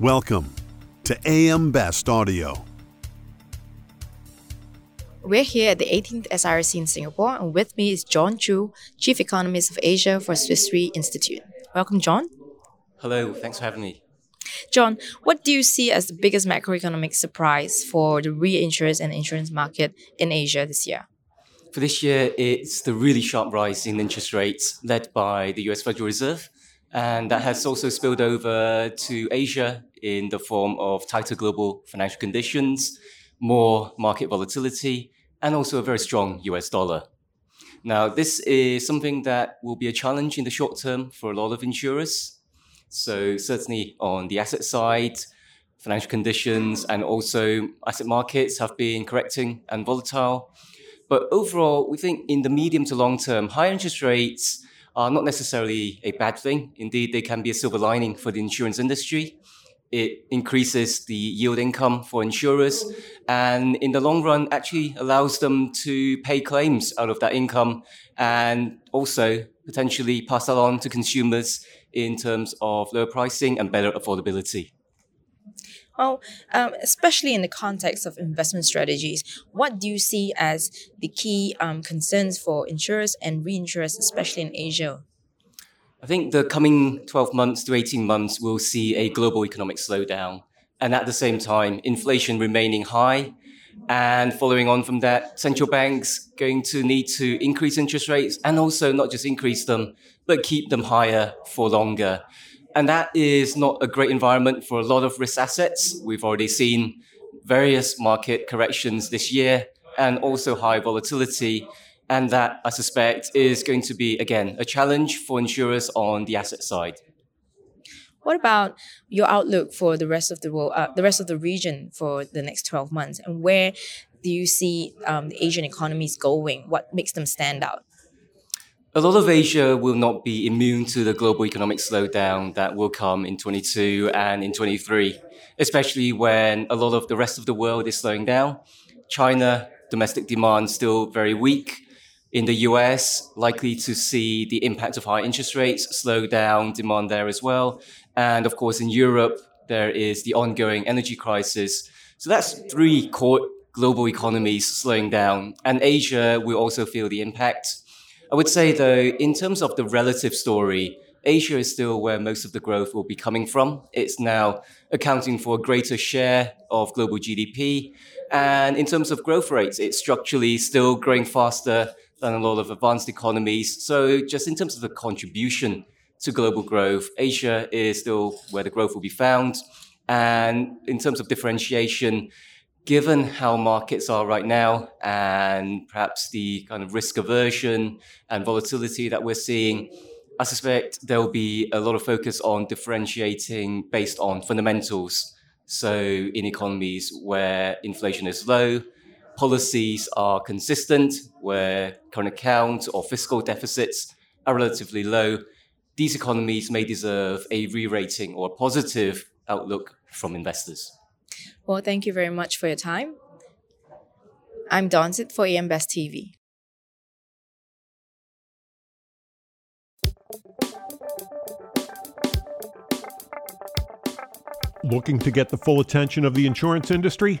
Welcome to AM Best Audio. We're here at the 18th SIRC in Singapore, and with me is John Zhu, Chief Economist of Asia for Swiss Re Institute. Welcome, John. Hello, thanks for having me. John, what do you see as the biggest macroeconomic surprise for the reinsurance and insurance market in Asia this year? For this year, it's the really sharp rise in interest rates led by the US Federal Reserve. And that has also spilled over to Asia in the form of tighter global financial conditions, more market volatility, and also a very strong US dollar. Now, this is something that will be a challenge in the short term for a lot of insurers. So, certainly on the asset side, financial conditions and also asset markets have been correcting and volatile. But overall, we think in the medium to long term, higher interest rates are not necessarily a bad thing. Indeed, they can be a silver lining for the insurance industry. It increases the yield income for insurers and in the long run actually allows them to pay claims out of that income and also potentially pass that on to consumers in terms of lower pricing and better affordability. Well, um, especially in the context of investment strategies, what do you see as the key um, concerns for insurers and reinsurers, especially in Asia? I think the coming 12 months to 18 months will see a global economic slowdown. And at the same time, inflation remaining high. And following on from that, central banks going to need to increase interest rates and also not just increase them, but keep them higher for longer. And that is not a great environment for a lot of risk assets. We've already seen various market corrections this year and also high volatility. And that, I suspect, is going to be, again, a challenge for insurers on the asset side. What about your outlook for the rest of the world, uh, the rest of the region for the next 12 months? And where do you see um, the Asian economies going? What makes them stand out? A lot of Asia will not be immune to the global economic slowdown that will come in 22 and in 23, especially when a lot of the rest of the world is slowing down. China, domestic demand still very weak. In the US, likely to see the impact of high interest rates slow down demand there as well. And of course, in Europe, there is the ongoing energy crisis. So that's three core global economies slowing down. And Asia will also feel the impact. I would say, though, in terms of the relative story, Asia is still where most of the growth will be coming from. It's now accounting for a greater share of global GDP. And in terms of growth rates, it's structurally still growing faster than a lot of advanced economies. So, just in terms of the contribution to global growth, Asia is still where the growth will be found. And in terms of differentiation, given how markets are right now and perhaps the kind of risk aversion and volatility that we're seeing, I suspect there will be a lot of focus on differentiating based on fundamentals. So, in economies where inflation is low, policies are consistent, where current account or fiscal deficits are relatively low, these economies may deserve a re rating or a positive outlook from investors. Well, thank you very much for your time. I'm Dawnsit for AM Best TV. Looking to get the full attention of the insurance industry?